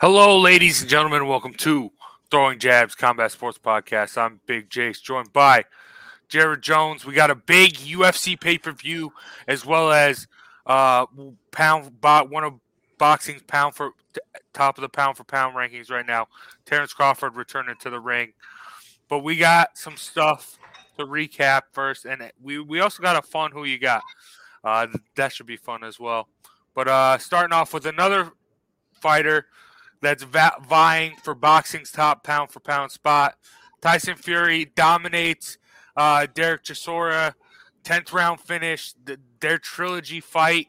Hello, ladies and gentlemen. Welcome to Throwing Jabs Combat Sports Podcast. I'm Big Jace, joined by Jared Jones. We got a big UFC pay per view as well as uh, pound bot one of boxing's pound for top of the pound for pound rankings right now. Terrence Crawford returning to the ring, but we got some stuff to recap first, and we we also got a fun who you got. Uh, that should be fun as well. But uh, starting off with another fighter that's va- vying for boxing's top pound for pound spot. Tyson Fury dominates uh, Derek Chisora, 10th round finish, the, their trilogy fight.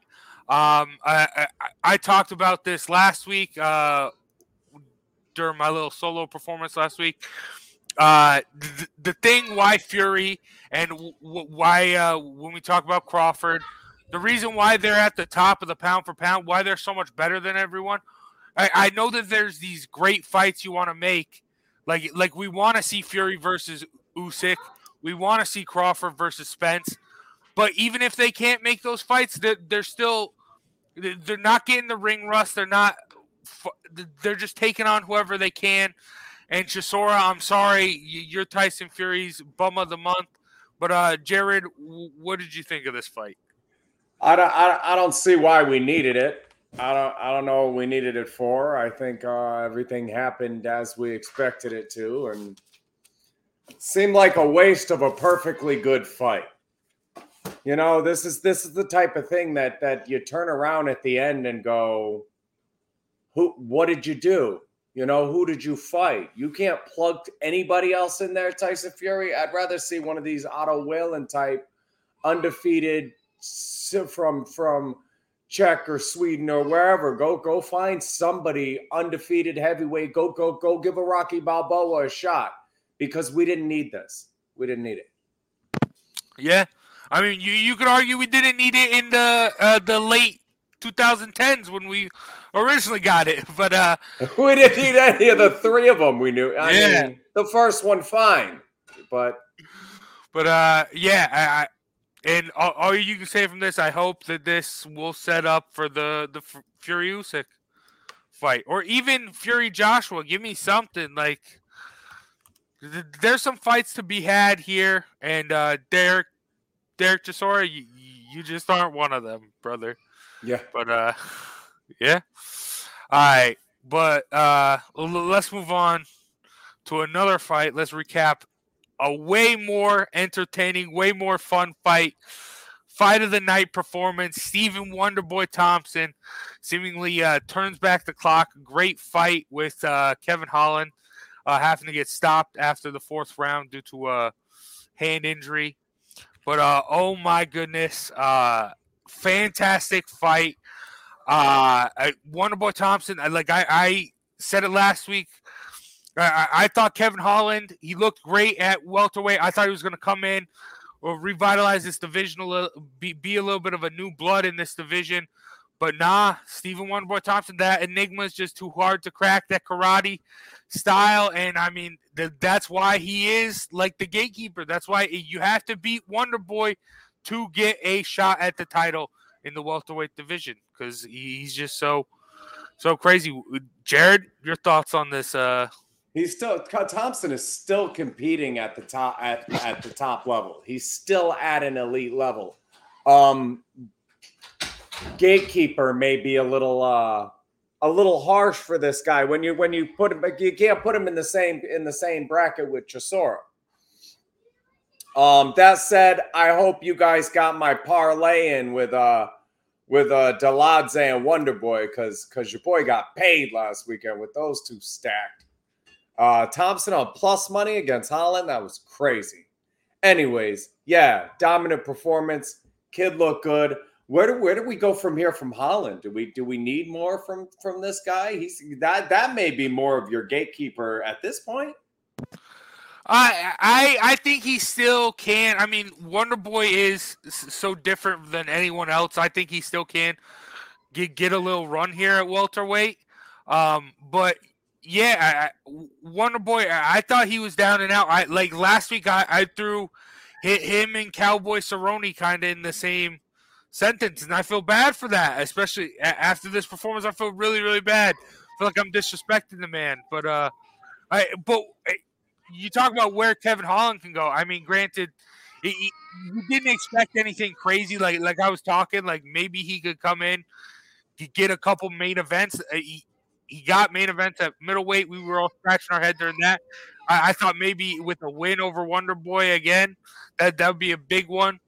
Um, I, I, I, talked about this last week uh, during my little solo performance last week. Uh, the, the thing why Fury and w- why uh, when we talk about Crawford, the reason why they're at the top of the pound for pound, why they're so much better than everyone – I, I know that there's these great fights you want to make, like like we want to see Fury versus Usyk, we want to see Crawford versus Spence, but even if they can't make those fights, they're, they're still they're not getting the ring rust. They're not. They're just taking on whoever they can. And Chisora, I'm sorry, you're Tyson Fury's bum of the month. But uh, Jared, what did you think of this fight? I don't, I don't see why we needed it. I don't I don't know what we needed it for. I think uh, everything happened as we expected it to, and seemed like a waste of a perfectly good fight. You know, this is this is the type of thing that that you turn around at the end and go, "Who? What did you do? You know, who did you fight? You can't plug anybody else in there, Tyson Fury. I'd rather see one of these Otto Wallin type undefeated from from Czech or Sweden or wherever. Go go find somebody undefeated heavyweight. Go go go give a Rocky Balboa a shot because we didn't need this. We didn't need it. Yeah, I mean you you could argue we didn't need it in the uh, the late 2010s when we originally got it, but uh we didn't need any of the three of them. We knew. I yeah, mean, the first one fine, but but uh yeah, I, and all, all, you can say from this, I hope that this will set up for the the Fury Usyk fight, or even Fury Joshua. Give me something like. Th- there's some fights to be had here, and uh, Derek Derek Chisora, you, you just aren't one of them, brother. Yeah. But uh, yeah. All right, but uh, let's move on to another fight. Let's recap a way more entertaining, way more fun fight. Fight of the night performance. Stephen Wonderboy Thompson seemingly uh, turns back the clock. Great fight with uh, Kevin Holland uh, having to get stopped after the fourth round due to a hand injury. But uh, oh my goodness, uh, fantastic fight. Uh, Wonderboy Thompson, like I, I said it last week I, I, thought Kevin Holland, he looked great at welterweight. I thought he was going to come in or revitalize this division a little, be, be a little bit of a new blood in this division. But nah, Stephen Wonderboy Thompson, that enigma is just too hard to crack. That karate style, and I mean th- that's why he is like the gatekeeper. That's why you have to beat Wonderboy to get a shot at the title in the welterweight division because he's just so so crazy. Jared, your thoughts on this uh, He's still Thompson is still competing at the top at, at the top level. He's still at an elite level. Um gatekeeper may be a little uh a little harsh for this guy when you when you put him you can't put him in the same in the same bracket with Chisora. Um that said, I hope you guys got my parlay in with uh with uh Deladze and Wonderboy because because your boy got paid last weekend with those two stacked. Uh, Thompson on plus money against Holland. That was crazy. Anyways, yeah, dominant performance. Kid looked good. Where do where do we go from here from Holland? Do we do we need more from from this guy? He's that that may be more of your gatekeeper at this point. I I I think he still can. I mean, Wonder Boy is so different than anyone else. I think he still can get get a little run here at welterweight. Um, but yeah, I, Wonder Boy. I thought he was down and out. I like last week. I, I threw hit him and Cowboy Cerrone kind of in the same sentence, and I feel bad for that. Especially after this performance, I feel really, really bad. I feel like I'm disrespecting the man. But uh, I but eh, you talk about where Kevin Holland can go. I mean, granted. You didn't expect anything crazy, like like I was talking. Like maybe he could come in, get a couple main events. He, he got main events at middleweight. We were all scratching our head during that. I, I thought maybe with a win over Wonder Boy again, that that would be a big one.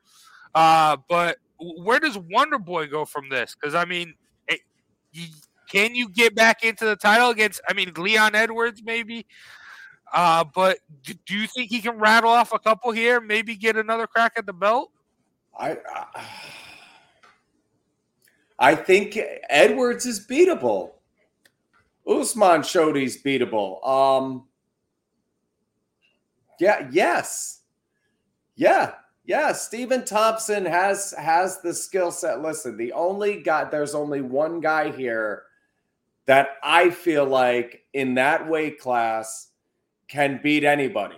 Uh, but where does Wonder Boy go from this? Because I mean, it, you, can you get back into the title against? I mean, Leon Edwards maybe. Uh, but do, do you think he can rattle off a couple here? Maybe get another crack at the belt. I. I... I think Edwards is beatable. Usman showed he's beatable. Um, yeah, yes, yeah, yeah. Stephen Thompson has has the skill set. Listen, the only guy there's only one guy here that I feel like in that weight class can beat anybody.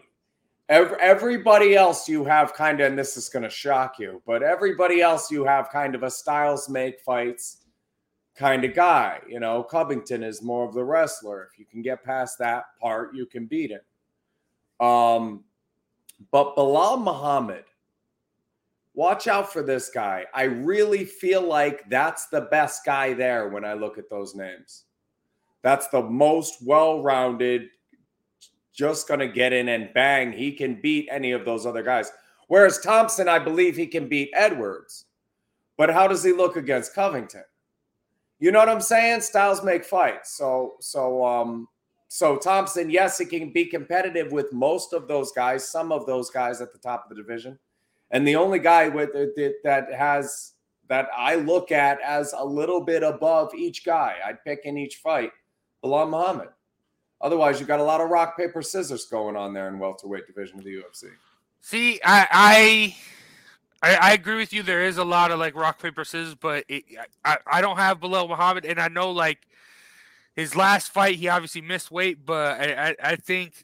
Every, everybody else you have kind of, and this is going to shock you, but everybody else you have kind of a styles make fights kind of guy. You know, Covington is more of the wrestler. If you can get past that part, you can beat him. Um, but Belal Muhammad, watch out for this guy. I really feel like that's the best guy there when I look at those names. That's the most well rounded, just going to get in and bang. He can beat any of those other guys. Whereas Thompson, I believe he can beat Edwards. But how does he look against Covington? You know what I'm saying? Styles make fights. So so um so Thompson, yes, he can be competitive with most of those guys, some of those guys at the top of the division. And the only guy with it that has that I look at as a little bit above each guy, I'd pick in each fight, Belal Muhammad. Otherwise, you've got a lot of rock, paper, scissors going on there in welterweight division of the UFC. See, I, I I, I, agree with you. There is a lot of like rock paper scissors, but it, I I don't have Belal Muhammad, and I know like his last fight he obviously missed weight, but I I, I think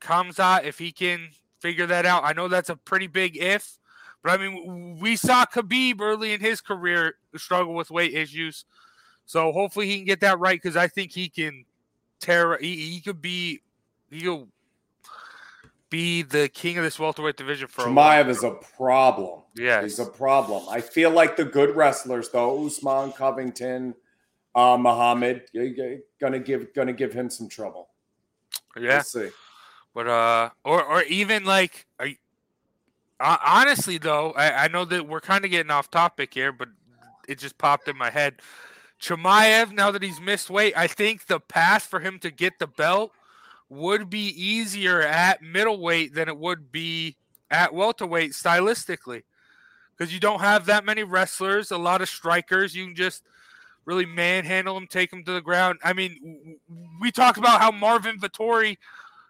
Khamzat if he can figure that out, I know that's a pretty big if, But I mean, we saw Khabib early in his career struggle with weight issues. So hopefully he can get that right because I think he can tear. He, he could be. He'll be the king of this welterweight division for Chimaev is a problem. Yeah, he's a problem. I feel like the good wrestlers, though, Usman, Covington, uh, Muhammad, gonna give gonna give him some trouble. Yeah, we'll see. But uh, or or even like, are you, uh, honestly though, I, I know that we're kind of getting off topic here, but it just popped in my head. Chimaev, now that he's missed weight, I think the path for him to get the belt would be easier at middleweight than it would be at welterweight stylistically. Because you don't have that many wrestlers, a lot of strikers. You can just really manhandle them, take them to the ground. I mean, we talked about how Marvin Vettori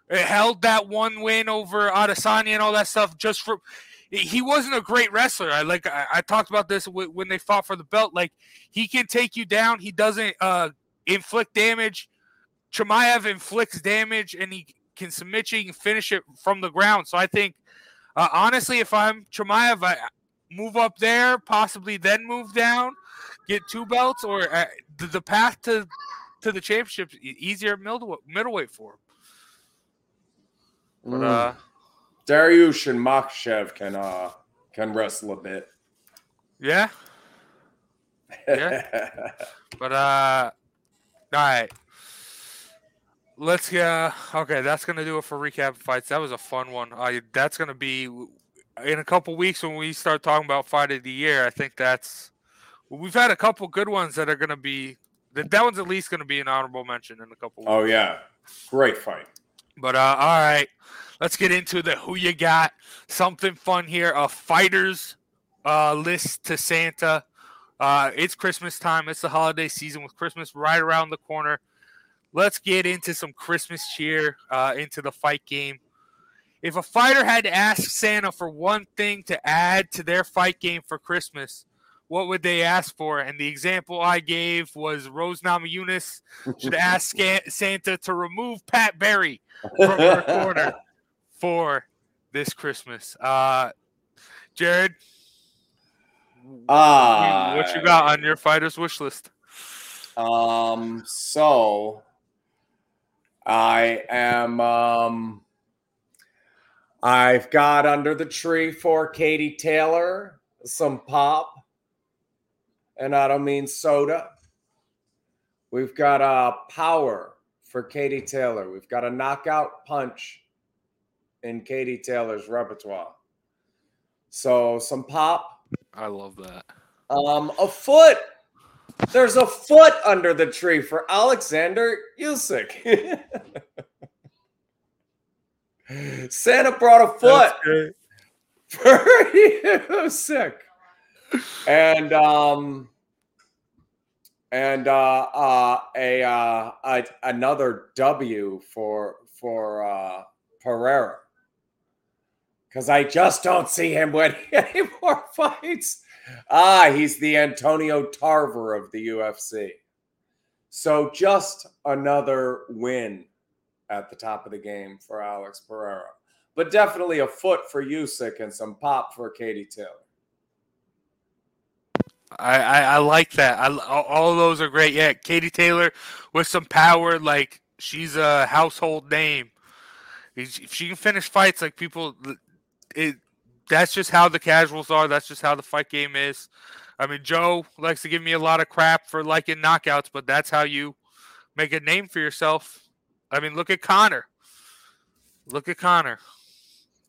uh, held that one win over Adesanya and all that stuff just for he wasn't a great wrestler. I like I, I talked about this w- when they fought for the belt. Like he can take you down. He doesn't uh, inflict damage. Chimaev inflicts damage and he can submit you and finish it from the ground. So I think uh, honestly, if I'm Chimaev, I move up there, possibly then move down, get two belts, or uh, the, the, path to to the championship easier middleweight, middleweight for him. But mm. uh, Dariush and Makhachev can uh can wrestle a bit. Yeah. Yeah. but uh all right. Let's uh okay, that's gonna do it for recap fights. That was a fun one. Uh, that's gonna be in a couple weeks when we start talking about fight of the year. I think that's we've had a couple good ones that are gonna be that that one's at least gonna be an honorable mention in a couple. Weeks. Oh yeah, great fight. But uh, all right, let's get into the who you got. Something fun here. A fighters uh, list to Santa. Uh, it's Christmas time. It's the holiday season with Christmas right around the corner. Let's get into some Christmas cheer uh, into the fight game. If a fighter had to ask Santa for one thing to add to their fight game for Christmas, what would they ask for? And the example I gave was Rose Namajunas should ask Santa to remove Pat Barry from her corner for this Christmas. Uh, Jared, uh, what you got on your fighters wish list? Um, so I am um I've got under the tree for Katie Taylor some pop, and I don't mean soda. We've got a power for Katie Taylor. We've got a knockout punch in Katie Taylor's repertoire. So some pop. I love that. Um, a foot. There's a foot under the tree for Alexander Usyk. Santa brought a foot for you. Sick. And um and uh, uh, a, uh, a another W for for uh, Pereira because I just don't see him winning any more fights. Ah, he's the Antonio Tarver of the UFC. So just another win at the top of the game for Alex Pereira, but definitely a foot for Usyk and some pop for Katie Taylor. I, I, I like that. I, all those are great. Yeah, Katie Taylor with some power, like she's a household name. If she can finish fights, like people it that's just how the casuals are. That's just how the fight game is. I mean, Joe likes to give me a lot of crap for liking knockouts, but that's how you make a name for yourself. I mean, look at Conor. Look at Conor.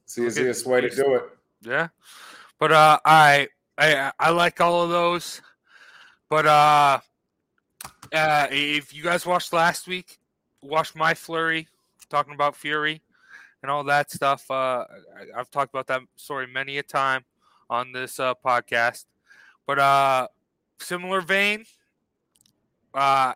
It's the easiest way to do it. Yeah. But uh I I I like all of those. But uh uh if you guys watched last week, watch my flurry talking about Fury and all that stuff. Uh, I, have talked about that story many a time on this uh, podcast. But uh, similar vein, uh,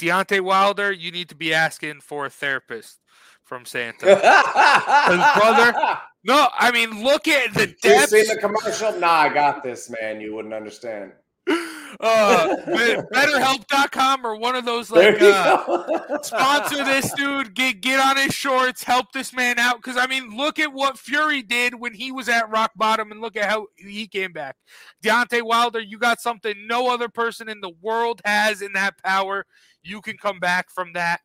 Deontay Wilder, you need to be asking for a therapist from Santa. brother, no, I mean, look at the depth. You seen the commercial? Nah, I got this, man. You wouldn't understand. uh, betterhelp.com or one of those like uh, sponsor this dude, get get on his shorts, help this man out. Because I mean, look at what Fury did when he was at rock bottom, and look at how he came back. Deontay Wilder, you got something no other person in the world has in that power. You can come back from that,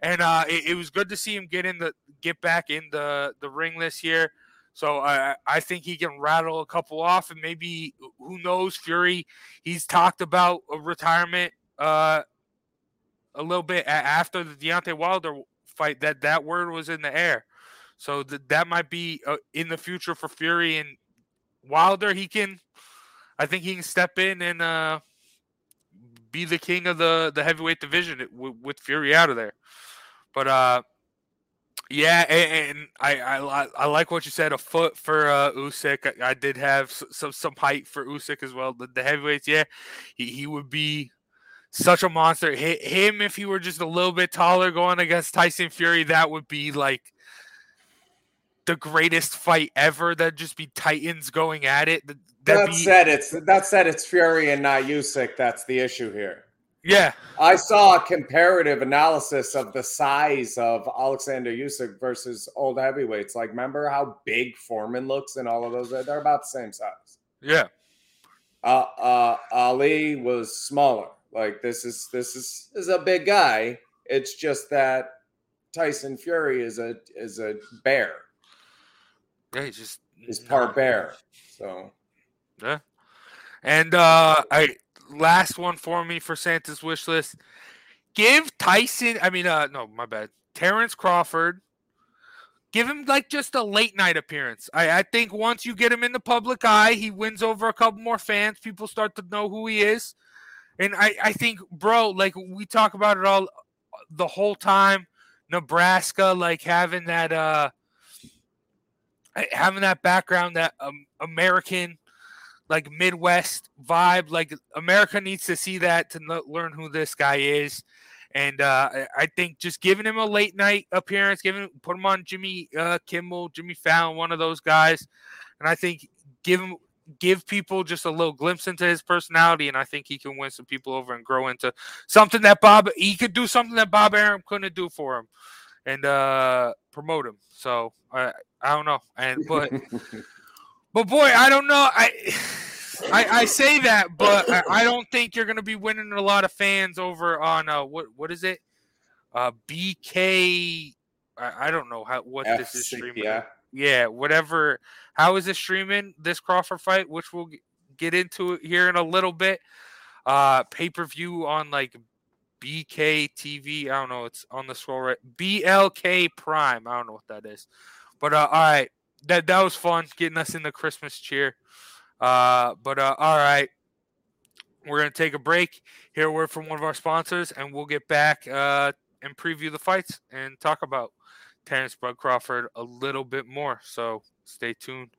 and uh, it, it was good to see him get in the get back in the the ring this year. So I I think he can rattle a couple off, and maybe who knows Fury. He's talked about a retirement uh, a little bit after the Deontay Wilder fight. That that word was in the air, so th- that might be uh, in the future for Fury and Wilder. He can, I think he can step in and uh, be the king of the the heavyweight division with, Fury out of there. But uh, yeah, and, and I, I, I like what you said. A foot for uh, Usyk. I, I did have some some height for Usyk as well. The, the heavyweights, yeah, he, he would be such a monster. him if he were just a little bit taller going against Tyson Fury, that would be like the greatest fight ever. That'd just be Titans going at it. That'd that be... said, it's that said it's Fury and not Usyk. That's the issue here. Yeah. I saw a comparative analysis of the size of Alexander Usyk versus old heavyweights. Like, remember how big Foreman looks and all of those? They're about the same size. Yeah. Uh, uh, Ali was smaller. Like this is this is is a big guy. It's just that Tyson Fury is a is a bear. Yeah, he's just he's part bear. So yeah. And uh I last one for me for Santa's wish list. Give Tyson, I mean, uh, no, my bad. Terrence Crawford. Give him like just a late night appearance. I, I think once you get him in the public eye, he wins over a couple more fans. People start to know who he is. And I, I think, bro, like we talk about it all the whole time. Nebraska, like having that uh having that background, that um, American like Midwest vibe. Like America needs to see that to learn who this guy is. And uh, I think just giving him a late night appearance, giving put him on Jimmy uh, Kimmel, Jimmy Fallon, one of those guys, and I think give him give people just a little glimpse into his personality, and I think he can win some people over and grow into something that Bob he could do something that Bob Arum couldn't do for him, and uh, promote him. So I I don't know, and but. But boy, I don't know. I I, I say that, but I, I, don't think you're going to be winning a lot of fans over on uh, what what is it? Uh, BK. I, I don't know how what this is streaming. Yeah. yeah, whatever. How is this streaming this Crawford fight, which we'll get into here in a little bit. Uh, pay per view on like BK TV. I don't know. It's on the scroll right. BLK Prime. I don't know what that is. But uh, all right, that that was fun getting us in the Christmas cheer. Uh, but uh, all right, we're gonna take a break, hear a word from one of our sponsors, and we'll get back uh, and preview the fights and talk about Terrence Bud Crawford a little bit more. So stay tuned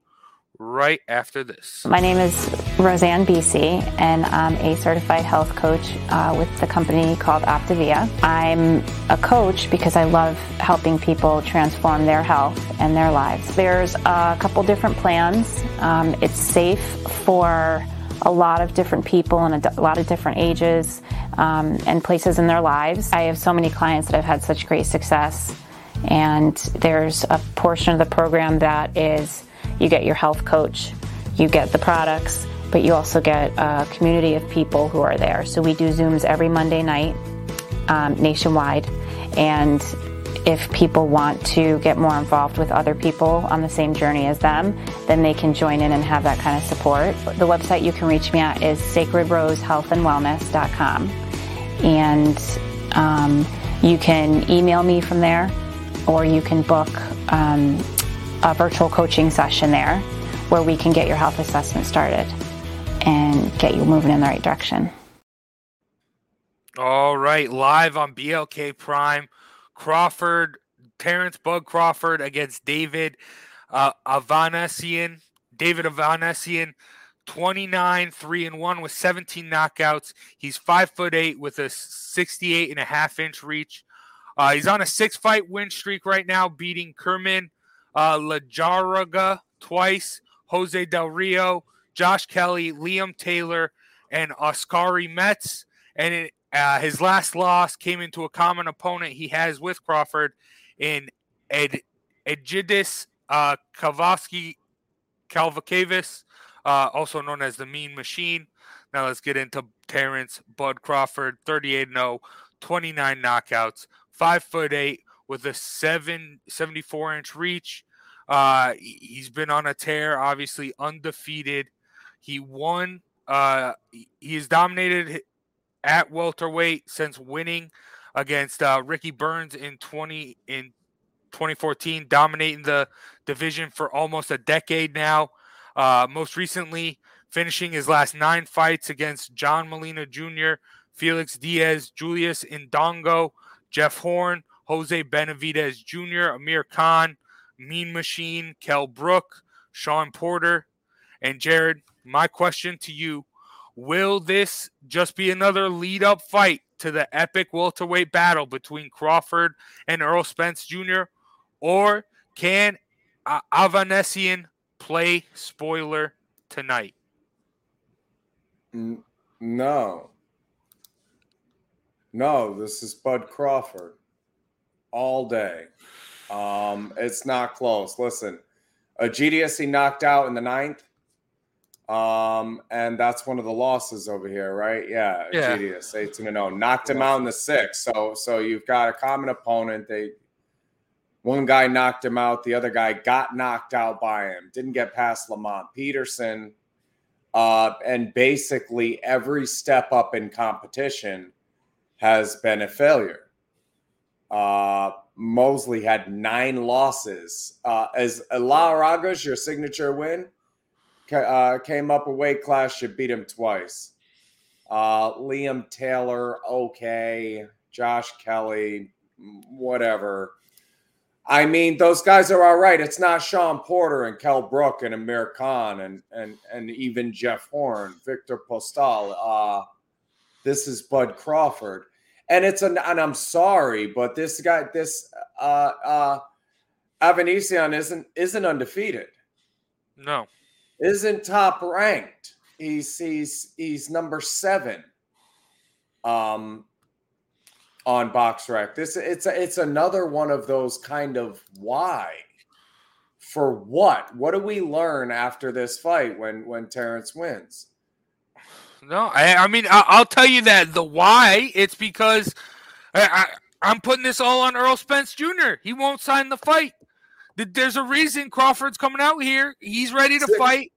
right after this. My name is Roseanne BC, and I'm a certified health coach uh, with the company called Optavia. I'm a coach because I love helping people transform their health and their lives. There's a couple different plans. Um, it's safe for a lot of different people and a, lot of different ages um, and places in their lives. I have so many clients that have had such great success, and there's a portion of the program that is you get your health coach, you get the products, but you also get a community of people who are there. So we do Zooms every Monday night um, nationwide. And if people want to get more involved with other people on the same journey as them, then they can join in and have that kind of support. The website you can reach me at is sacredrosehealthandwellness.com. And um, you can email me from there or you can book um, a virtual coaching session there where we can get your health assessment started and get you moving in the right direction. All right, live on BLK Prime, Crawford, Terrence Bud Crawford against David uh, Avanesyan. David Avanesyan, 29, 3 and 1 with 17 knockouts. He's five foot eight with a 68 and a half inch reach. Uh, he's on a six fight win streak right now, beating Kerman uh, Lejarraga twice, Jose Del Rio, Josh Kelly, Liam Taylor, and Oskari Metz. And it, uh, his last loss came into a common opponent he has with Crawford in Ed, Egidis uh, Kavovsky Calvakavis, uh, also known as the Mean Machine. Now let's get into Terrence Bud Crawford, 38 0, 29 knockouts, 5 foot 8 with a 7 74 inch reach. Uh, he's been on a tear, obviously undefeated. He won. Uh, he has dominated at welterweight since winning against uh, Ricky Burns in 20 in 2014, dominating the division for almost a decade now. Uh, most recently, finishing his last nine fights against John Molina Jr., Felix Diaz, Julius Indongo, Jeff Horn, Jose Benavidez Jr., Amir Khan, Mean Machine, Kel Brook, Shawn Porter, and Jared. My question to you Will this just be another lead up fight to the epic welterweight battle between Crawford and Errol Spence Jr.? Or can uh, Avanesyan play spoiler tonight? No. No, this is Bud Crawford all day. Um, it's not close. Listen, Egidijus he knocked out in the ninth. Um, and that's one of the losses over here, right? Yeah, yeah. Egidijus 18 and 0. Knocked him out in the sixth. So so you've got a common opponent. They one guy knocked him out, the other guy got knocked out by him, didn't get past Lamont Peterson. Uh, and basically every step up in competition has been a failure. Uh, Mosley had nine losses. Uh, as Lejarraga's your signature win, uh, came up a weight class, you beat him twice. Uh, Liam Taylor, okay. Josh Kelly, whatever. I mean, those guys are all right. It's not Shawn Porter and Kel Brook and Amir Khan and and and even Jeff Horn, Viktor Postol. Uh, this is Bud Crawford, and it's an and I'm sorry, but this guy, this uh, uh, Avanesyan isn't isn't undefeated. No, isn't top ranked. He's he's he's number seven. Um, on BoxRec. This it's it's another one of those kind of why for what? What do we learn after this fight when when Terrence wins? No, I, I mean I, will tell you that the why it's because I, I, am putting this all on Errol Spence Jr. He won't sign the fight. There's a reason Crawford's coming out here. He's ready to fight.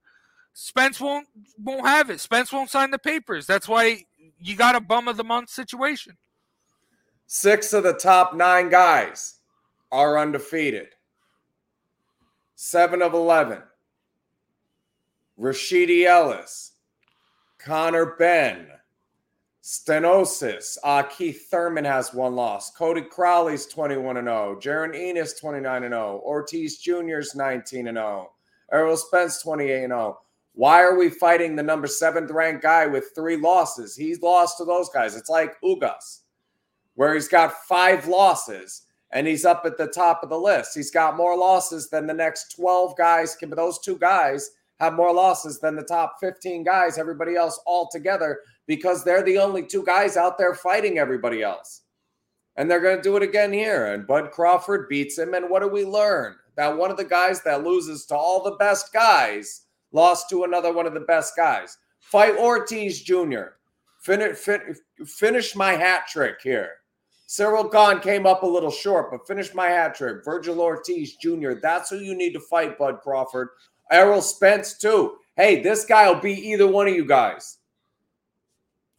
Spence won't won't have it. Spence won't sign the papers. That's why you got a bum of the month situation. Six of the top nine guys are undefeated. Seven of 11. Rashidi Ellis, Conor Benn, Stanionis. Uh, Keith Thurman has one loss. Cody Crowley's 21 and 0. Jaron Ennis 29 and 0. Ortiz Jr.'s 19 and 0. Errol Spence 28 and 0. Why are we fighting the number seventh ranked guy with three losses? He's lost to those guys. It's like Ugas where he's got five losses and he's up at the top of the list. He's got more losses than the next 12 guys. But those two guys have more losses than the top 15 guys, everybody else all together, because they're the only two guys out there fighting everybody else. And they're going to do it again here. And Bud Crawford beats him. And what do we learn? That one of the guys that loses to all the best guys lost to another one of the best guys. Fight Ortiz Jr. Finish, fin- finish my hat trick here. Ciryl Gane came up a little short, but finish my hat trick. Vergil Ortiz Jr., that's who you need to fight, Bud Crawford. Errol Spence, too. Hey, this guy will be either one of you guys.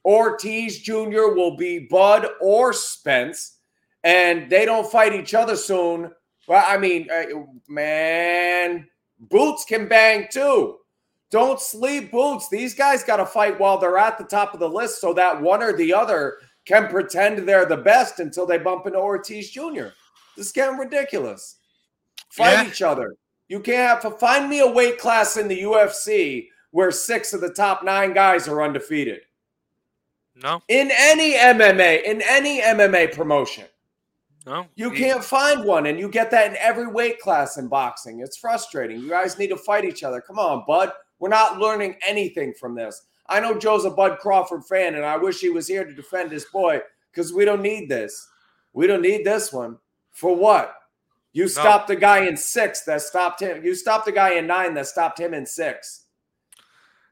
Ortiz Jr. will be Bud or Spence, and they don't fight each other soon. Well, I mean, uh, man, Boots can bang too. Don't sleep, Boots. These guys got to fight while they're at the top of the list so that one or the other can pretend they're the best until they bump into Ortiz Jr. This is getting ridiculous. Fight yeah. each other. You can't have find me a weight class in the UFC where six of the top nine guys are undefeated. No. In any MMA, in any MMA promotion. No. You can't find one, and you get that in every weight class in boxing. It's frustrating. You guys need to fight each other. Come on, bud. We're not learning anything from this. I know Joe's a Bud Crawford fan, and I wish he was here to defend his boy because we don't need this. We don't need this one. For what? You stopped no. the guy in six that stopped him. You stopped the guy in nine that stopped him in six.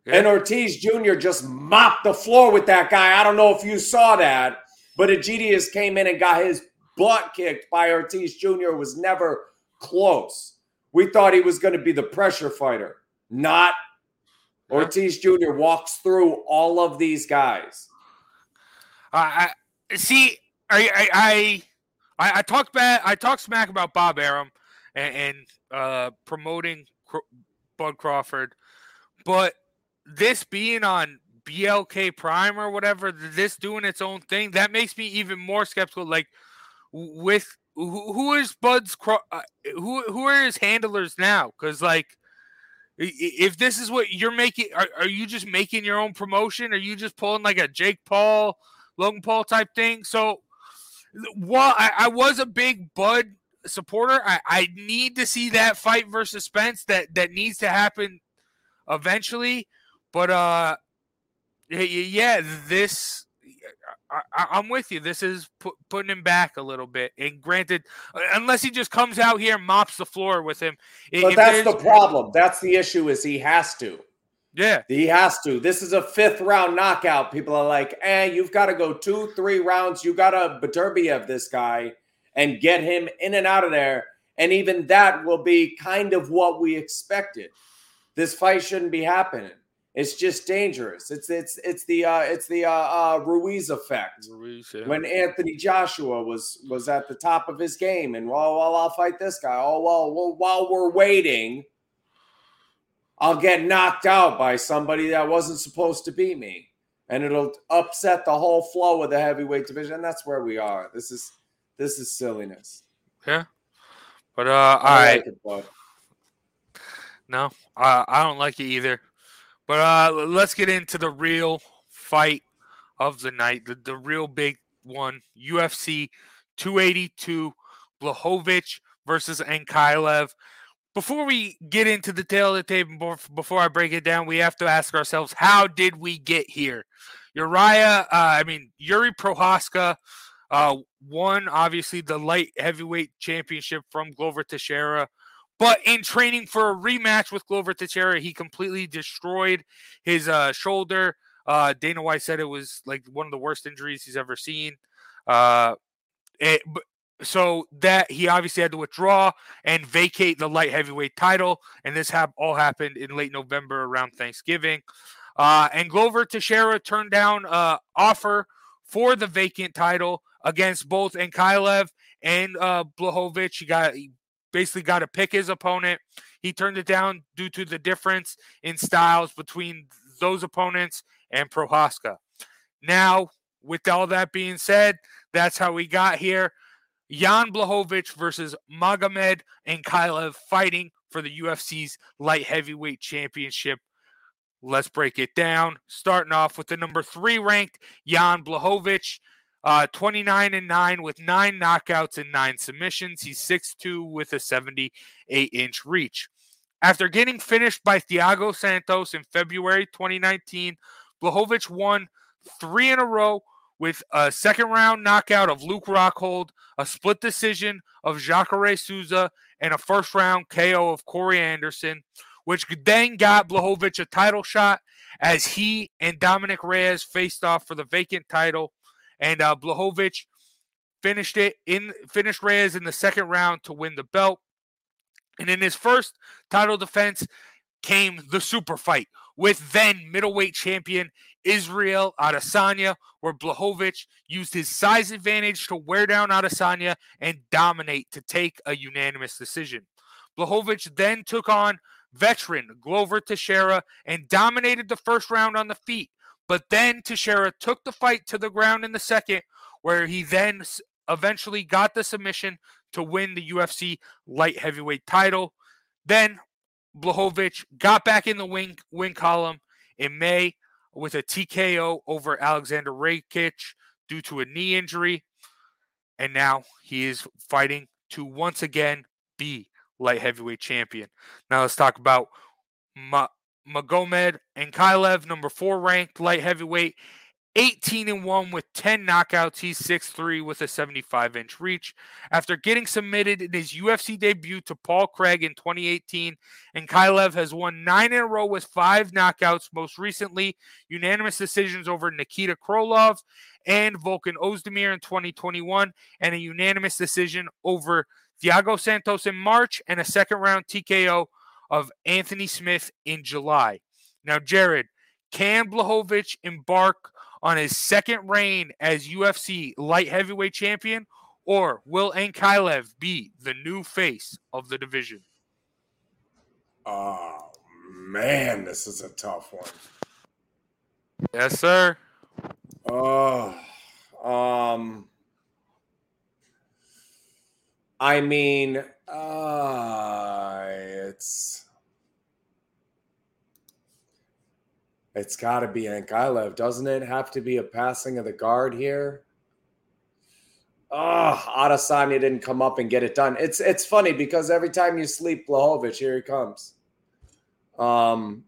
Yeah. And Ortiz Jr. just mopped the floor with that guy. I don't know if you saw that, but Egidijus came in and got his butt kicked by Ortiz Jr. Was never close. We thought he was going to be the pressure fighter. Not Ortiz Jr. walks through all of these guys. Uh, I see. I I I, I talked bad. I talked smack about Bob Arum and, and uh, promoting Bud Crawford, but this being on BLK Prime or whatever, this doing its own thing, that makes me even more skeptical. Like with who, who is Bud's uh, who who are his handlers now? Because like if this is what you're making, are, are you just making your own promotion? Are you just pulling like a Jake Paul, Logan Paul type thing? So while I, I was a big Bud supporter, I, I need to see that fight versus Spence that that needs to happen eventually. But uh, yeah, this I, am with you. This is pu- putting him back a little bit. And granted, uh, unless he just comes out here and mops the floor with him. But that's the problem. That's the issue. Is he has to. Yeah, he has to. This is a fifth round knockout. People are like, "Eh, you've got to go two, three rounds. You got to Beterbiev this guy and get him in and out of there." And even that will be kind of what we expected. This fight shouldn't be happening. It's just dangerous. It's it's it's the uh, it's the uh, uh, Ruiz effect. Ruiz, yeah. When Anthony Joshua was was at the top of his game, and well, well, I'll fight this guy. Oh well, well, while we're waiting, I'll get knocked out by somebody that wasn't supposed to beat me, and it'll upset the whole flow of the heavyweight division. And that's where we are. This is this is silliness. Yeah, but uh, all I. Like it, no, uh, I don't like it either. But uh, let's get into the real fight of the night, the, the real big one UFC 282 Blachowicz versus Ankalaev. Before we get into the tail of the tape, before I break it down, we have to ask ourselves, how did we get here? Uriah, uh, I mean, Jiri Prochazka uh, won, obviously, the light heavyweight championship from Glover Teixeira. But in training for a rematch with Glover Teixeira, he completely destroyed his uh, shoulder. Uh, Dana White said it was like one of the worst injuries he's ever seen. Uh, it, so that he obviously had to withdraw and vacate the light heavyweight title, and this have all happened in late November around Thanksgiving. Uh, and Glover Teixeira turned down uh, offer for the vacant title against both Ankalaev and uh, Blachowicz. He got he basically got to pick his opponent. He turned it down due to the difference in styles between those opponents and Prochazka. Now, with all that being said, that's how we got here. Jan Blachowicz versus Magomed Ankalaev fighting for the UFC's light heavyweight championship. Let's break it down. Starting off with the number three ranked Jan Blachowicz. Uh, 29 and 9 with nine knockouts and nine submissions. He's 6'2 with a 78 inch reach. After getting finished by Thiago Santos in February 2019, Blachowicz won three in a row with a second round knockout of Luke Rockhold, a split decision of Jacare Souza, and a first round KO of Corey Anderson, which then got Blachowicz a title shot as he and Dominick Reyes faced off for the vacant title and uh, Blachowicz finished it in finished Reyes in the second round to win the belt. And in his first title defense came the super fight with then middleweight champion Israel Adesanya, where Blachowicz used his size advantage to wear down Adesanya and dominate to take a unanimous decision. Blachowicz then took on veteran Glover Teixeira and dominated the first round on the feet, but then Teixeira took the fight to the ground in the second, where he then eventually got the submission to win the UFC light heavyweight title. Then Blachowicz got back in the win, win column in May with a TKO over Alexander Rakic due to a knee injury. And now he is fighting to once again be light heavyweight champion. Now let's talk about Ma- Magomed Ankalaev, number four ranked light heavyweight, 18 and 1 with 10 knockouts. He's 6'3 with a 75 inch reach. After getting submitted in his UFC debut to Paul Craig in 2018, Ankalaev has won nine in a row with five knockouts, most recently, unanimous decisions over Nikita Krylov and Volkan Ozdemir in 2021, and a unanimous decision over Thiago Santos in March, and a second round TKO of Anthony Smith in July. Now, Jared, can Blachowicz embark on his second reign as UFC light heavyweight champion, or will Ankalaev be the new face of the division? Oh man, this is a tough one. Yes, sir. Oh, um, I mean, uh, it's It's got to be Ankalaev, doesn't it? Have to be a passing of the guard here. Oh, Adesanya didn't come up and get it done. It's it's funny because every time you sleep, Blachowicz, here he comes. Um,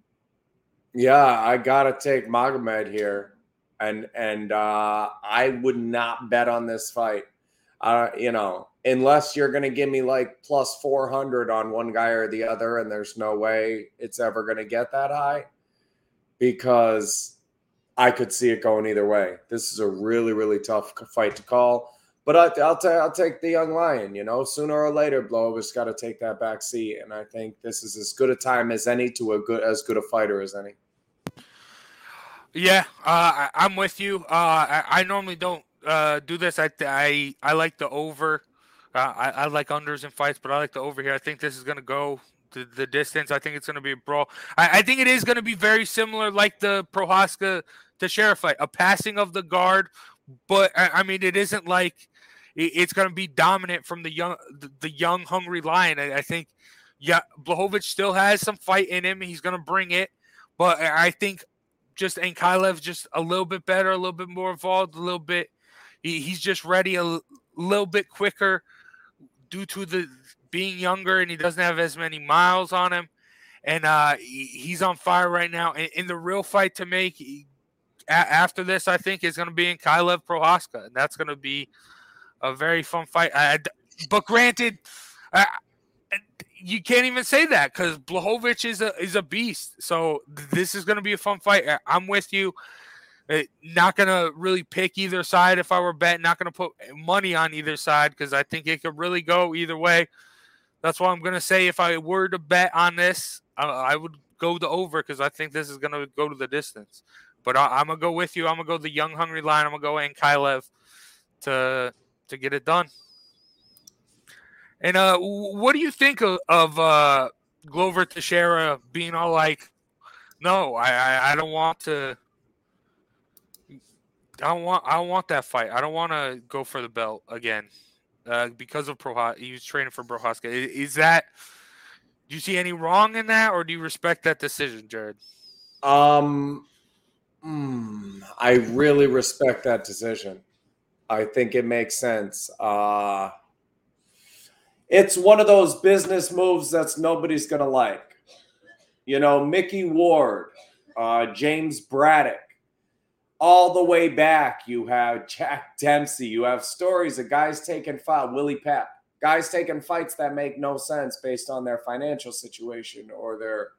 yeah, I gotta take Magomed here, and and uh, I would not bet on this fight. Uh, you know, unless you're gonna give me like plus four hundred on one guy or the other, and there's no way it's ever gonna get that high because I could see it going either way. This is a really, really tough fight to call. But I, will t- I'll take the young lion. You know, sooner or later, Blowover's got to take that back seat, and I think this is as good a time as any to a good as good a fighter as any. Yeah, uh, I, am with you. Uh, I, I, normally don't uh, do this. I, I I like the over. Uh, I, I like unders in fights, but I like the over here. I think this is going to go the, the distance. I think it's going to be a brawl. I, I think it is going to be very similar, like the Prochazka to Teixeira fight, a passing of the guard. But I, I mean, it isn't like it, it's going to be dominant from the young, the, the young, hungry lion. I, I, think, yeah, Blachowicz still has some fight in him. He's going to bring it, but I think just Ankalaev just a little bit better, a little bit more involved, a little bit. He, he's just ready a little bit quicker due to the being younger and he doesn't have as many miles on him. And uh, he's on fire right now. In, in the real fight to make he, a- after this, I think is going to be Ankalaev Prochazka, and that's going to be a very fun fight. I, but granted, I, you can't even say that because Blachowicz is a is a beast. So this is going to be a fun fight. I'm with you. Uh, not going to really pick either side if I were betting. Not going to put money on either side because I think it could really go either way. That's why I'm going to say if I were to bet on this, I, I would go the over because I think this is going to go to the distance. But I, am gonna go with you. I'm gonna go the young hungry line. I'm gonna go Ankalaev to to get it done. And uh, what do you think of, of uh, Glover Teixeira being all like, "No, I, I, I don't want to. I don't want. I don't want that fight. I don't want to go for the belt again." Uh, because of Proha. He was training for Prochazka. Is, is that? Do you see any wrong in that, or do you respect that decision, Jared? Um, mm, I really respect that decision. I think it makes sense. Uh, it's one of those business moves that's nobody's gonna like. You know, Micky Ward, uh, James Braddock, all the way back, you have Jack Dempsey. You have stories of guys taking fight, Willie Pep, guys taking fights that make no sense based on their financial situation or their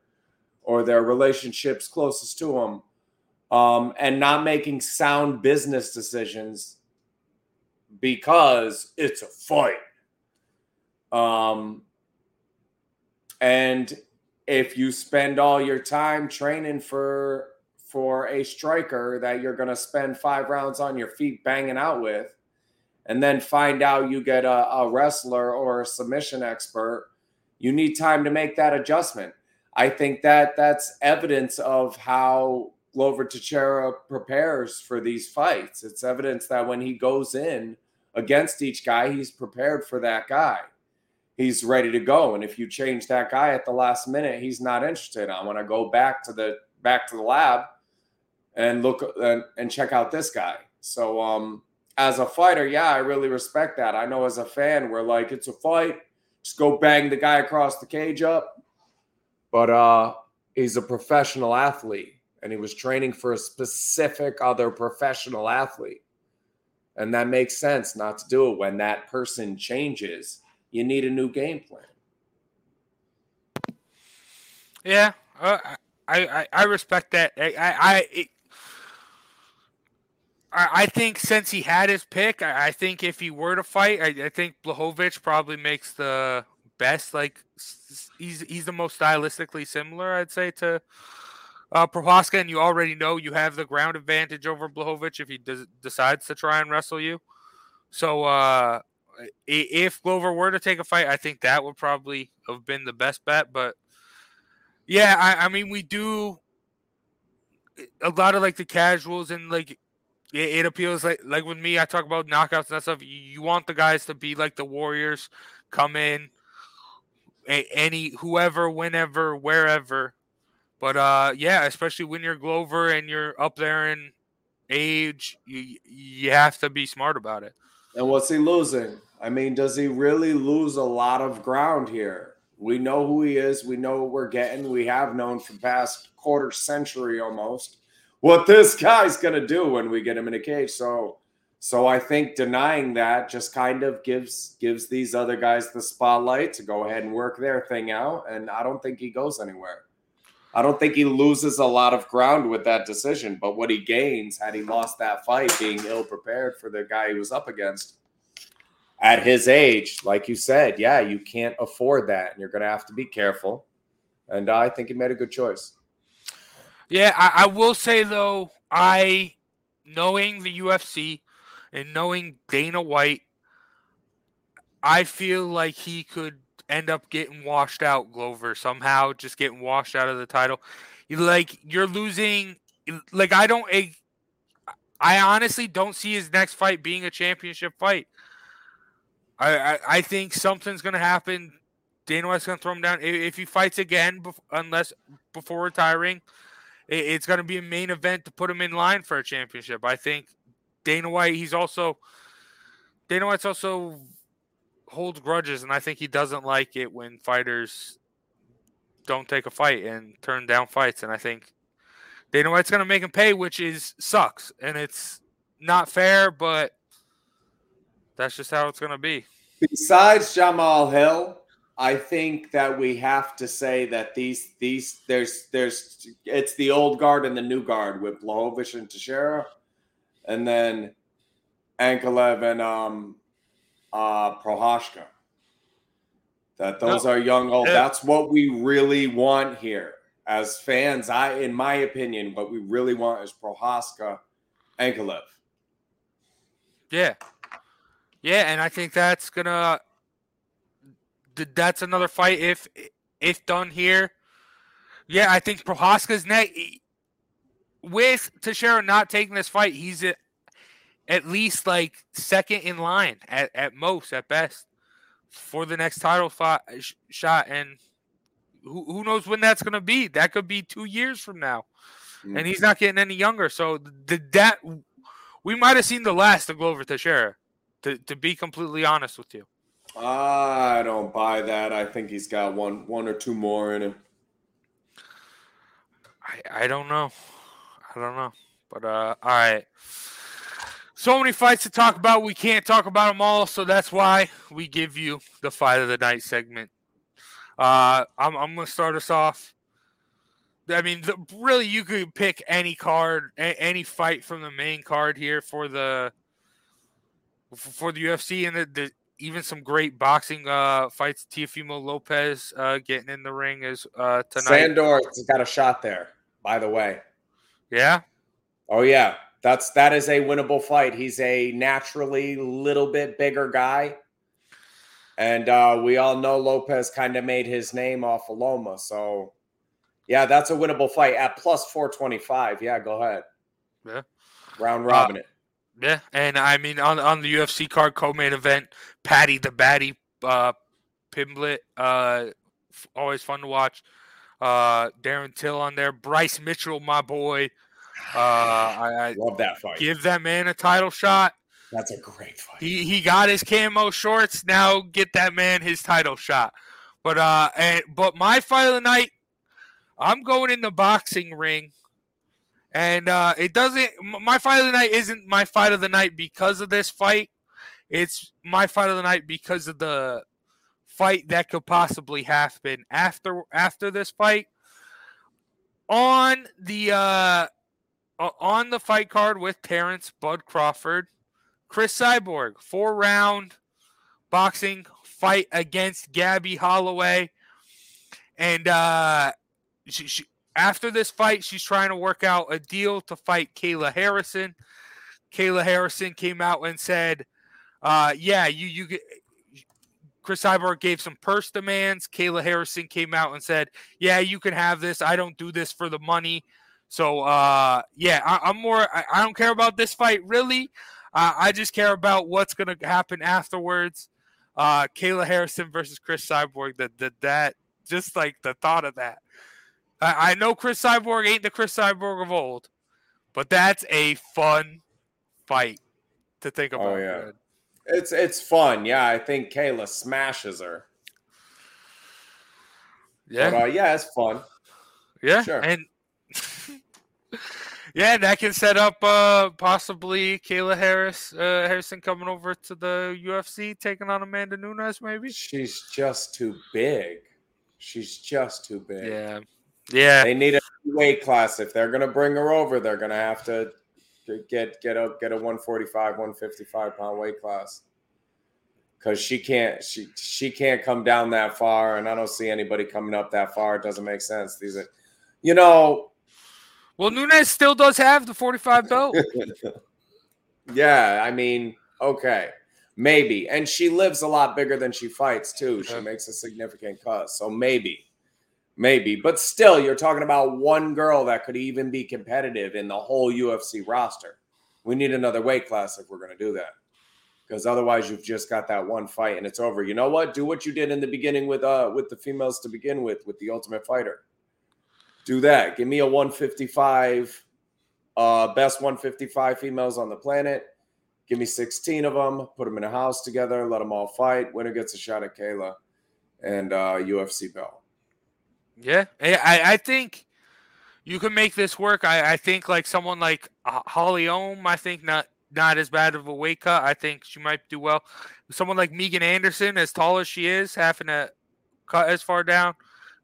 or their relationships closest to them, um, and not making sound business decisions because it's a fight. Um, and if you spend all your time training for for a striker that you're going to spend five rounds on your feet banging out with, and then find out you get a, a wrestler or a submission expert, you need time to make that adjustment. I think that that's evidence of how Glover Teixeira prepares for these fights. It's evidence that when he goes in against each guy, he's prepared for that guy. He's ready to go. And if you change that guy at the last minute, he's not interested. I want to go back to the back to the lab and look and, and check out this guy. So um as a fighter, yeah, I really respect that. I know as a fan, we're like, it's a fight, just go bang the guy across the cage up. But uh he's a professional athlete and he was training for a specific other professional athlete. And that makes sense not to do it when that person changes. You need a new game plan. Yeah, uh, I, I I respect that. I I it, I think since he had his pick, I, I think if he were to fight, I, I think Blachowicz probably makes the best. Like he's he's the most stylistically similar, I'd say, to uh, Prochazka, and you already know you have the ground advantage over Blachowicz if he does, decides to try and wrestle you. So uh, if Glover were to take a fight, I think that would probably have been the best bet. But yeah, I, I mean, we do a lot of like the casuals and like it, appeals like like with me. I talk about knockouts and that stuff. You, want the guys to be like the Warriors, come in, any whoever, whenever, wherever. But uh, yeah, especially when you're Glover and you're up there in age, you you have to be smart about it. And what's he losing? I mean, does he really lose a lot of ground here? We know who he is. We know what we're getting. We have known for past quarter century almost what this guy's going to do when we get him in a cage. So, so I think denying that just kind of gives gives these other guys the spotlight to go ahead and work their thing out. And I don't think he goes anywhere. I don't think he loses a lot of ground with that decision. But what he gains had he lost that fight, being ill prepared for the guy he was up against at his age, like you said, yeah, you can't afford that, and you're going to have to be careful. And I think he made a good choice. Yeah, I, I will say though, I knowing the UFC and knowing Dana White, I feel like he could end up getting washed out, Glover, somehow, just getting washed out of the title. Like you're losing. Like I don't. I honestly don't see his next fight being a championship fight. I, I, I think something's going to happen. Dana White's going to throw him down. If he fights again, unless before retiring, it's going to be a main event to put him in line for a championship. I think Dana White, he's also Dana White's also holds grudges, and I think he doesn't like it when fighters don't take a fight and turn down fights. And I think Dana White's going to make him pay, which is sucks, and it's not fair, but that's just how it's going to be. Besides Jamal Hill, I think that we have to say that these these there's there's it's the old guard and the new guard with Blachowicz and Teixeira, and then Ankalaev and um uh Prochazka. That those no. are young old. Yeah. That's what we really want here as fans. I, in my opinion, what we really want is Prochazka, Ankalaev. Yeah, yeah, and I think that's gonna that's another fight if if done here. Yeah, I think Prochazka's neck with Teixeira not taking this fight, he's at, at least like second in line at, at most, at best, for the next title fight, sh- shot. And who, who knows when that's going to be? That could be two years from now. Mm-hmm. And he's not getting any younger. So the, that we might have seen the last of Glover Teixeira to, to be completely honest with you. I don't buy that. I think he's got one one or two more in him. I, I don't know. I don't know. But uh all right. So many fights to talk about. We can't talk about them all, so that's why we give you the fight of the night segment. Uh I'm I'm gonna start us off. I mean, the, really, you could pick any card, a, any fight from the main card here for the for the UFC and the, the, even some great boxing uh, fights. Teofimo Lopez uh, getting in the ring is uh, tonight. Sandor's got a shot there, by the way. Yeah. Oh yeah, that's that is a winnable fight. He's a naturally little bit bigger guy, and uh, we all know Lopez kind of made his name off of Loma. So yeah, that's a winnable fight at plus four twenty five. Yeah, go ahead. Yeah. Round robin uh, it. Yeah, and I mean on on the UFC card co-main event, Paddy the Baddy uh, Pimblett, uh, always fun to watch. Uh, Darren Till on there, Bryce Mitchell, my boy. Uh, I, I love that fight. Give that man a title shot. That's a great fight. He he got his camo shorts. Now get that man his title shot. But uh, and but my fight of the night, I'm going in the boxing ring. And uh, it doesn't. My fight of the night isn't my fight of the night because of this fight. It's my fight of the night because of the fight that could possibly happen after after this fight. On the uh, on the fight card with Terrence Bud Crawford, Cris Cyborg, four round boxing fight against Gabby Holloway, and uh, she, she after this fight, she's trying to work out a deal to fight Kayla Harrison. Kayla Harrison came out and said, uh, "Yeah, you you get." Cris Cyborg gave some purse demands. Kayla Harrison came out and said, "Yeah, you can have this. I don't do this for the money." So, uh, yeah, I, am more. I, I, don't care about this fight really. Uh, I just care about what's going to happen afterwards. Uh, Kayla Harrison versus Cris Cyborg. That that that just like the thought of that I, I know Cris Cyborg ain't the Cris Cyborg of old, but that's a fun fight to think oh, about. Oh yeah, man. it's it's fun. Yeah, I think Kayla smashes her. Yeah, but, uh, yeah, it's fun. Yeah, sure. And yeah, that can set up uh possibly Kayla Harris uh, Harrison coming over to the UFC, taking on Amanda Nunes. Maybe she's just too big. She's just too big. Yeah. Yeah, they need a weight class. If they're going to bring her over, they're going to have to get get a get a 145, 155 pound weight class because she can't she she can't come down that far, and I don't see anybody coming up that far. It doesn't make sense. These are, you know. Well, Nunes still does have the 45 belt. yeah, I mean, okay, maybe, and she lives a lot bigger than she fights too. She makes a significant cut, so maybe. Maybe, but still, you're talking about one girl that could even be competitive in the whole UFC roster. We need another weight class if we're going to do that, because otherwise, you've just got that one fight and it's over. You know what? Do what you did in the beginning with uh with the females to begin with with the Ultimate Fighter. Do that. Give me a 155, uh, best 155 females on the planet. Give me 16 of them. Put them in a house together. Let them all fight. Winner gets a shot at Kayla and uh, UFC belt. Yeah, I, I think you can make this work. I, I think like someone like uh, Holly Holm, I think not not as bad of a weight cut. I think she might do well. Someone like Megan Anderson, as tall as she is, having to cut as far down,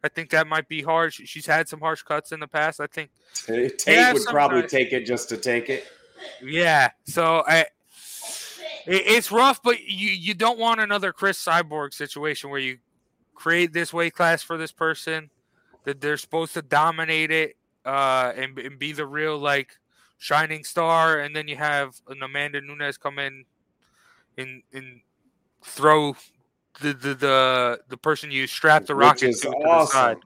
I think that might be hard. She's had some harsh cuts in the past. I think Tate yeah, would probably take it just to take it. Yeah, so I. it's rough, but you, you don't want another Cris Cyborg situation where you create this weight class for this person that they're supposed to dominate it uh, and, and be the real like shining star, and then you have an Amanda Nunes come in and and throw the the the, the person you strap the rocket to, awesome. to the side.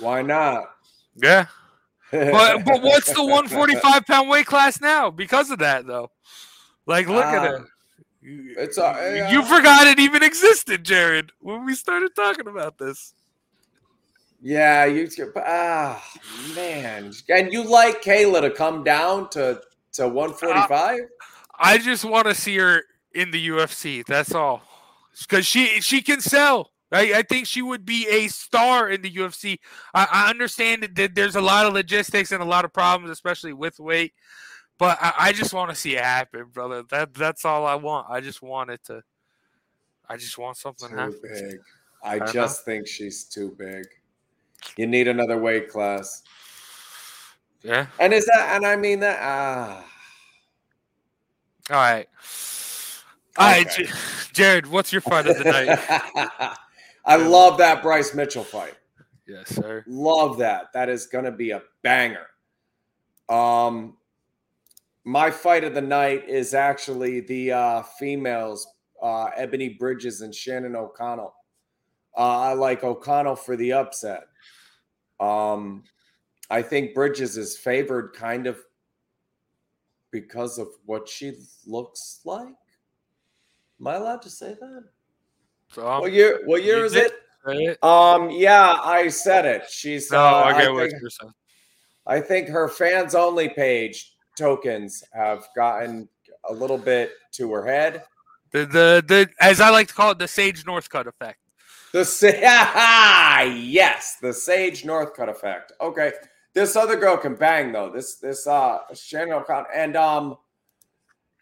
Why not? Yeah. but but what's the 145 pound weight class now because of that though? Like look uh, at it. It's uh, you forgot it even existed, Jared, when we started talking about this. Yeah, you ah man, and you like Kayla to come down to to one forty five. I just want to see her in the UFC. That's all, because she she can sell. I, I think she would be a star in the UFC. I, I, understand that there's a lot of logistics and a lot of problems, especially with weight. But I, I just want to see it happen, brother. That that's all I want. I just want it to. I just want something too happen. big. I, I just know. think she's too big. You need another weight class. Yeah. And is that and I mean that ah all right. All okay. right, Jared, what's your fight of the night? I love that Bryce Mitchell fight. Yes, sir. Love that. That is going to be a banger. Um, my fight of the night is actually the uh, females, uh, Ebanie Bridges and Shannon O'Connell. Uh, I like O'Connell for the upset. Um, I think Bridges is favored kind of because of what she looks like. Am I allowed to say that? Um, what year? What year is it? it? Um, yeah, I said it. She's. No, uh, I, think, I think her fans only page tokens have gotten a little bit to her head. The the the as I like to call it, the Sage Northcutt effect. The sa- yes, the Sage Northcutt effect. Okay, this other girl can bang though. This this uh Shannon O'Connell and um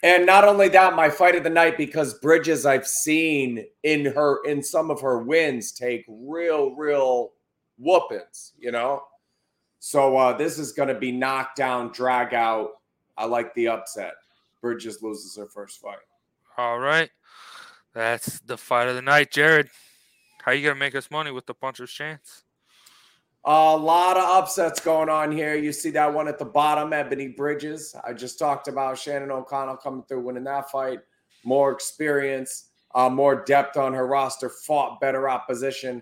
and not only that, my fight of the night because Bridges I've seen in her in some of her wins take real real whoopings. You know, so uh this is going to be knockdown, drag out. I like the upset. Bridges loses her first fight. All right. That's the fight of the night, Jared. How you gonna make us money with the puncher's chance? A lot of upsets going on here. You see that one at the bottom, Ebanie Bridges. I just talked about Shannon O'Connell coming through, winning that fight. More experience, uh, more depth on her roster, fought better opposition.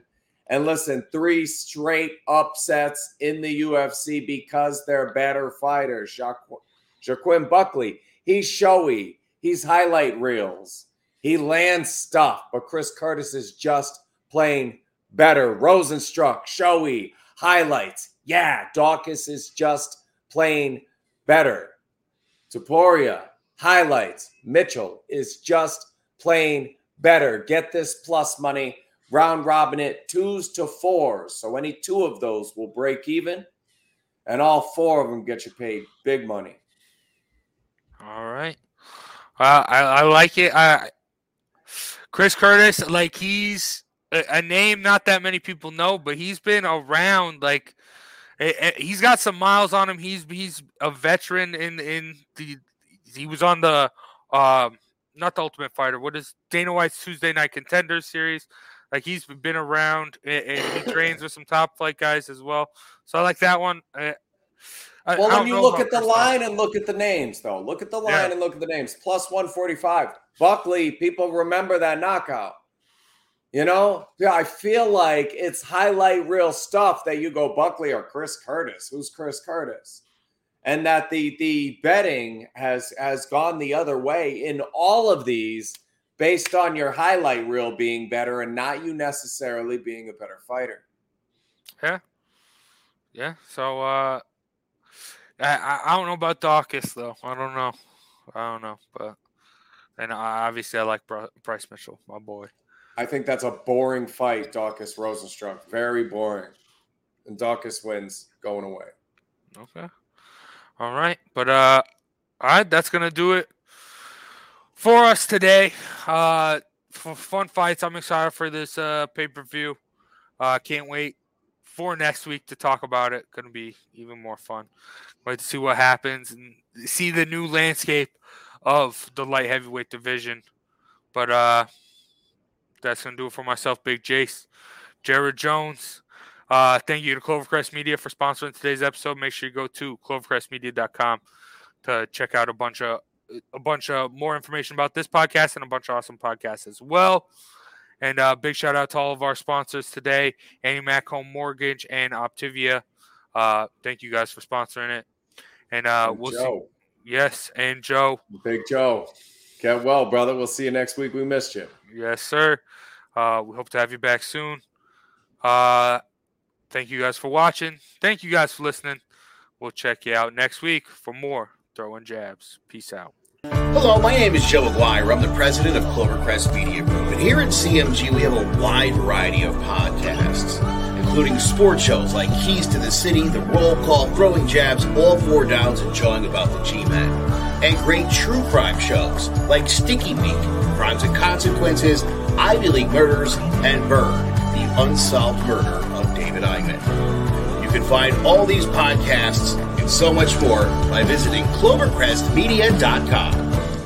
And listen, three straight upsets in the UFC because they're better fighters. Jaqu- Joaquin Buckley, he's showy, he's highlight reels, he lands stuff, but Chris Curtis is just plain better. Rozenstruik, showy, highlights. Yeah, Daukus is just playing better. Topuria, highlights. Mitchell is just playing better. Get this plus money, round robin it twos to fours. So any two of those will break even, and all four of them get you paid big money. All right. Uh, I I like it. I Chris Curtis, like he's a, name not that many people know, but he's been around. Like he's got some miles on him. He's he's a veteran in in the. He was on the um not the Ultimate Fighter. What is Dana White's Tuesday Night Contenders series? Like he's been around and, he trains with some top flight guys as well. So I like that one. Uh, I- I Well, don't then you look at the line and look at the names, though. Look at the line Yeah. and look at the names. Plus 145. Buckley, people remember that knockout. You know, I feel like it's highlight reel stuff that you go Buckley or Chris Curtis. Who's Chris Curtis? And that the the betting has has gone the other way in all of these based on your highlight reel being better and not you necessarily being a better fighter. Yeah. Yeah. So uh I I- don't know about Daukus though. I don't know. I don't know, but and I, obviously I like Bryce Mitchell, my boy. I think that's a boring fight, Daukus Rozenstruik. Very boring. And Daukus wins going away. Okay. All right. But uh all right, that's gonna do it for us today. Uh for fun fights. I'm excited for this uh pay-per-view. Uh can't wait for next week to talk about it. Gonna be even more fun. Wait to see what happens and see the new landscape of the light heavyweight division. But uh that's gonna do it for myself, Big Jace. Jared Jones. Uh, thank you to Clovercrest Media for sponsoring today's episode. Make sure you go to clovercrestmedia.com to check out a bunch of a bunch of more information about this podcast and a bunch of awesome podcasts as well. And uh, big shout out to all of our sponsors today, AnnieMac Home Mortgage and Optavia. Uh, thank you guys for sponsoring it. And uh, And we'll Joe, see. Yes, and Joe. Big Joe. Get well, brother. We'll see you next week. We missed you. Yes, sir. Uh, we hope to have you back soon. Uh, thank you guys for watching. Thank you guys for listening. We'll check you out next week for more throwing jabs. Peace out. Hello, my name is Joe Aguirre. I'm the president of Clovercrest Media Group. And here at CMG, we have a wide variety of podcasts, including sports shows like Keys to the City, The Roll Call, Throwing Jabs, All Four Downs, and Jawing About the G-Men. And great true crime shows like Sticky Week, Crimes and Consequences, Ivy League Murders, and Burn, the unsolved murder of David Eichmann. You can find all these podcasts and so much more by visiting clovercrestmedia.com.